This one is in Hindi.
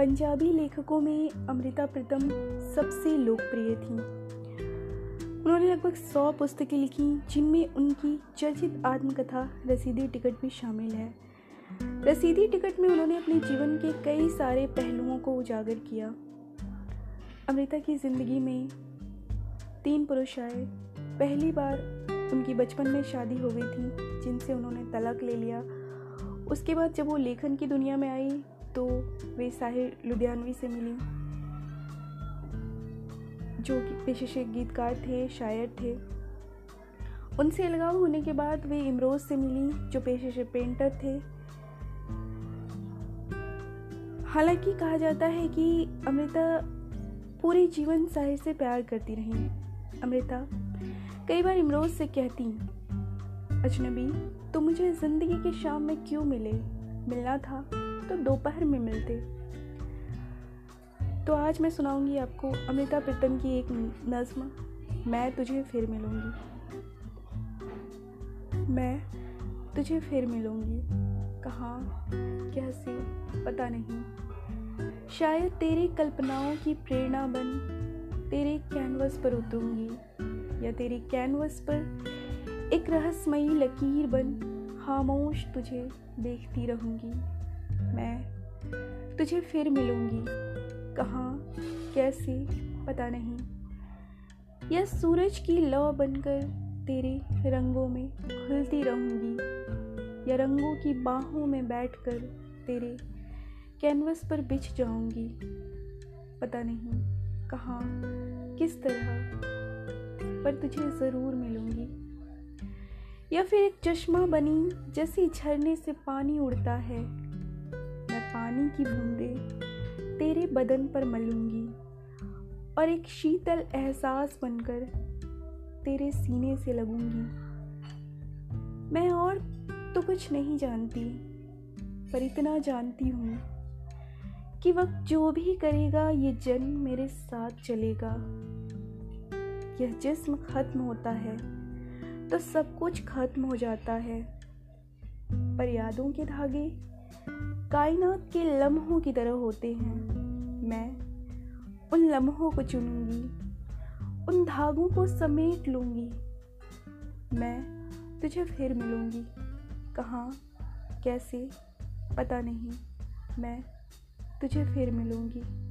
पंजाबी लेखकों में अमृता प्रीतम सबसे लोकप्रिय थी। उन्होंने लगभग सौ पुस्तकें लिखीं, जिनमें उनकी चर्चित आत्मकथा रसीदी टिकट भी शामिल है। रसीदी टिकट में उन्होंने अपने जीवन के कई सारे पहलुओं को उजागर किया। अमृता की ज़िंदगी में तीन पुरुष आए। पहली बार उनकी बचपन में शादी हो गई थी, जिनसे उन्होंने तलाक ले लिया। उसके बाद जब वो लेखन की दुनिया में आई तो वे साहिर लुधियानवी से मिली, जो कि पेशे गीतकार थे, शायर थे। उनसे अलगाव होने के बाद वे इमरोज़ से मिली, जो पेशे से पेंटर थे। हालाँकि कहा जाता है कि अमृता पूरे जीवन साहिर से प्यार करती रही। अमृता कई बार इमरोज से कहती, अजनबी तो मुझे ज़िंदगी की शाम में क्यों मिले? मिलना था तो दोपहर में मिलते। तो आज मैं सुनाऊँगी आपको अमृता प्रीतम की एक नज्म। मैं तुझे फिर मिलूँगी। मैं तुझे फिर मिलूँगी। कहाँ, कैसे, पता नहीं। शायद तेरी कल्पनाओं की प्रेरणा बन, तेरे कैनवस पर उतरूँगी, या तेरे कैनवस पर एक रहस्यमयी लकीर बन। खामोश तुझे देखती रहूँगी। मैं तुझे फिर मिलूँगी। कहाँ, कैसे, पता नहीं। या सूरज की लौ बनकर तेरे रंगों में खुलती रहूँगी। या रंगों की बाहों में बैठकर तेरे कैनवस पर बिछ जाऊँगी। पता नहीं कहाँ, किस तरह, पर तुझे ज़रूर मिलूँगी। या फिर एक चश्मा बनी जैसे झरने से पानी उड़ता है। मैं पानी की बूंदे तेरे बदन पर मलूँगी और एक शीतल एहसास बनकर तेरे सीने से लगूँगी। मैं और तो कुछ नहीं जानती, पर इतना जानती हूँ कि वक्त जो भी करेगा, ये जन्म मेरे साथ चलेगा। यह जिस्म खत्म होता है। तो सब कुछ खत्म हो जाता है। पर यादों के धागे कायनात के लम्हों की तरह होते हैं। मैं उन लम्हों को चुनूँगी, उन धागों को समेट लूँगी। मैं तुझे फिर मिलूँगी। कहाँ, कैसे, पता नहीं। मैं तुझे फिर मिलूँगी।